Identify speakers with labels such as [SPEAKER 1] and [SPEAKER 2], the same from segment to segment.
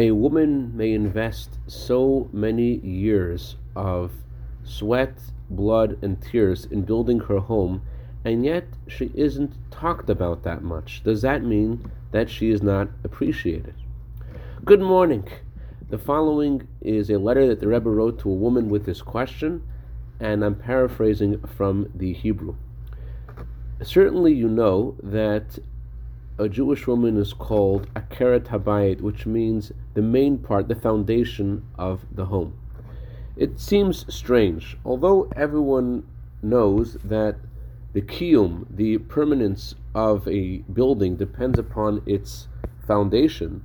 [SPEAKER 1] A woman may invest so many years of sweat, blood, and tears in building her home, and yet she isn't talked about that much. Does that mean that she is not appreciated? Good morning. The following is a letter that the Rebbe wrote to a woman with this question, and I'm paraphrasing from the Hebrew. Certainly, you know that a Jewish woman is called a Akeret Habayit, which means the main part, the foundation of the home. It seems strange, although everyone knows that the kiyum, the permanence of a building, depends upon its foundation.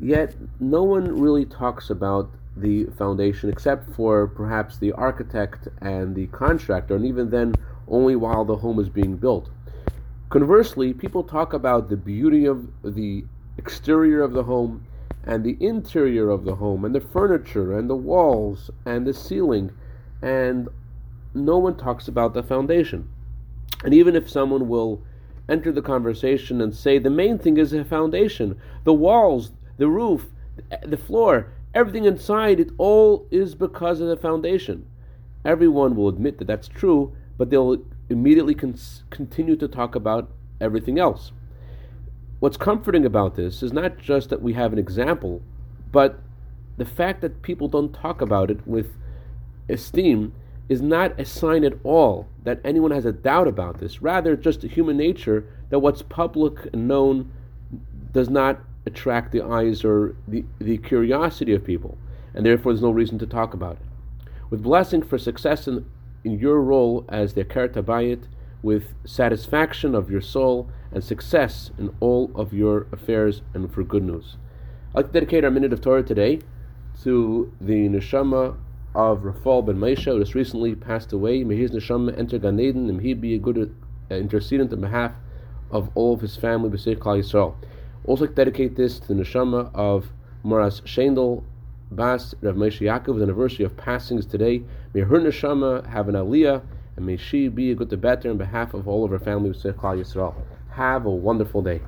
[SPEAKER 1] Yet no one really talks about the foundation except for perhaps the architect and the contractor, and even then, only while the home is being built. Conversely, people talk about the beauty of the exterior of the home and the interior of the home and the furniture and the walls and the ceiling, and no one talks about the foundation. And even if someone will enter the conversation and say the main thing is the foundation, the walls, the roof, the floor, everything inside, it all is because of the foundation. Everyone will admit that that's true, but they'll immediately con- continue to talk about everything else. What's comforting about this is not just that we have an example, but the fact that people don't talk about it with esteem is not a sign at all that anyone has a doubt about this. Rather, just human nature that what's public and known does not attract the eyes or the, the curiosity of people, and therefore there's no reason to talk about it. With blessing for success in in your role as the Akeret Habayit with satisfaction of your soul and success in all of your affairs and for good news. I'd like to dedicate our minute of Torah today to the neshama of Rafal ben Moshe, who just recently passed away. May his neshama enter Gan Eden, and he be a good uh, intercedent on behalf of all of his family, B'soch Klal Yisrael. Also, like to dedicate this to the neshama of Moras Shendel Bas Rav Moshe Yaakov, the anniversary of passings today. May her neshama have an aliyah, and may she be a good to better on behalf of all of her family with Klal Yisrael. Have a wonderful day.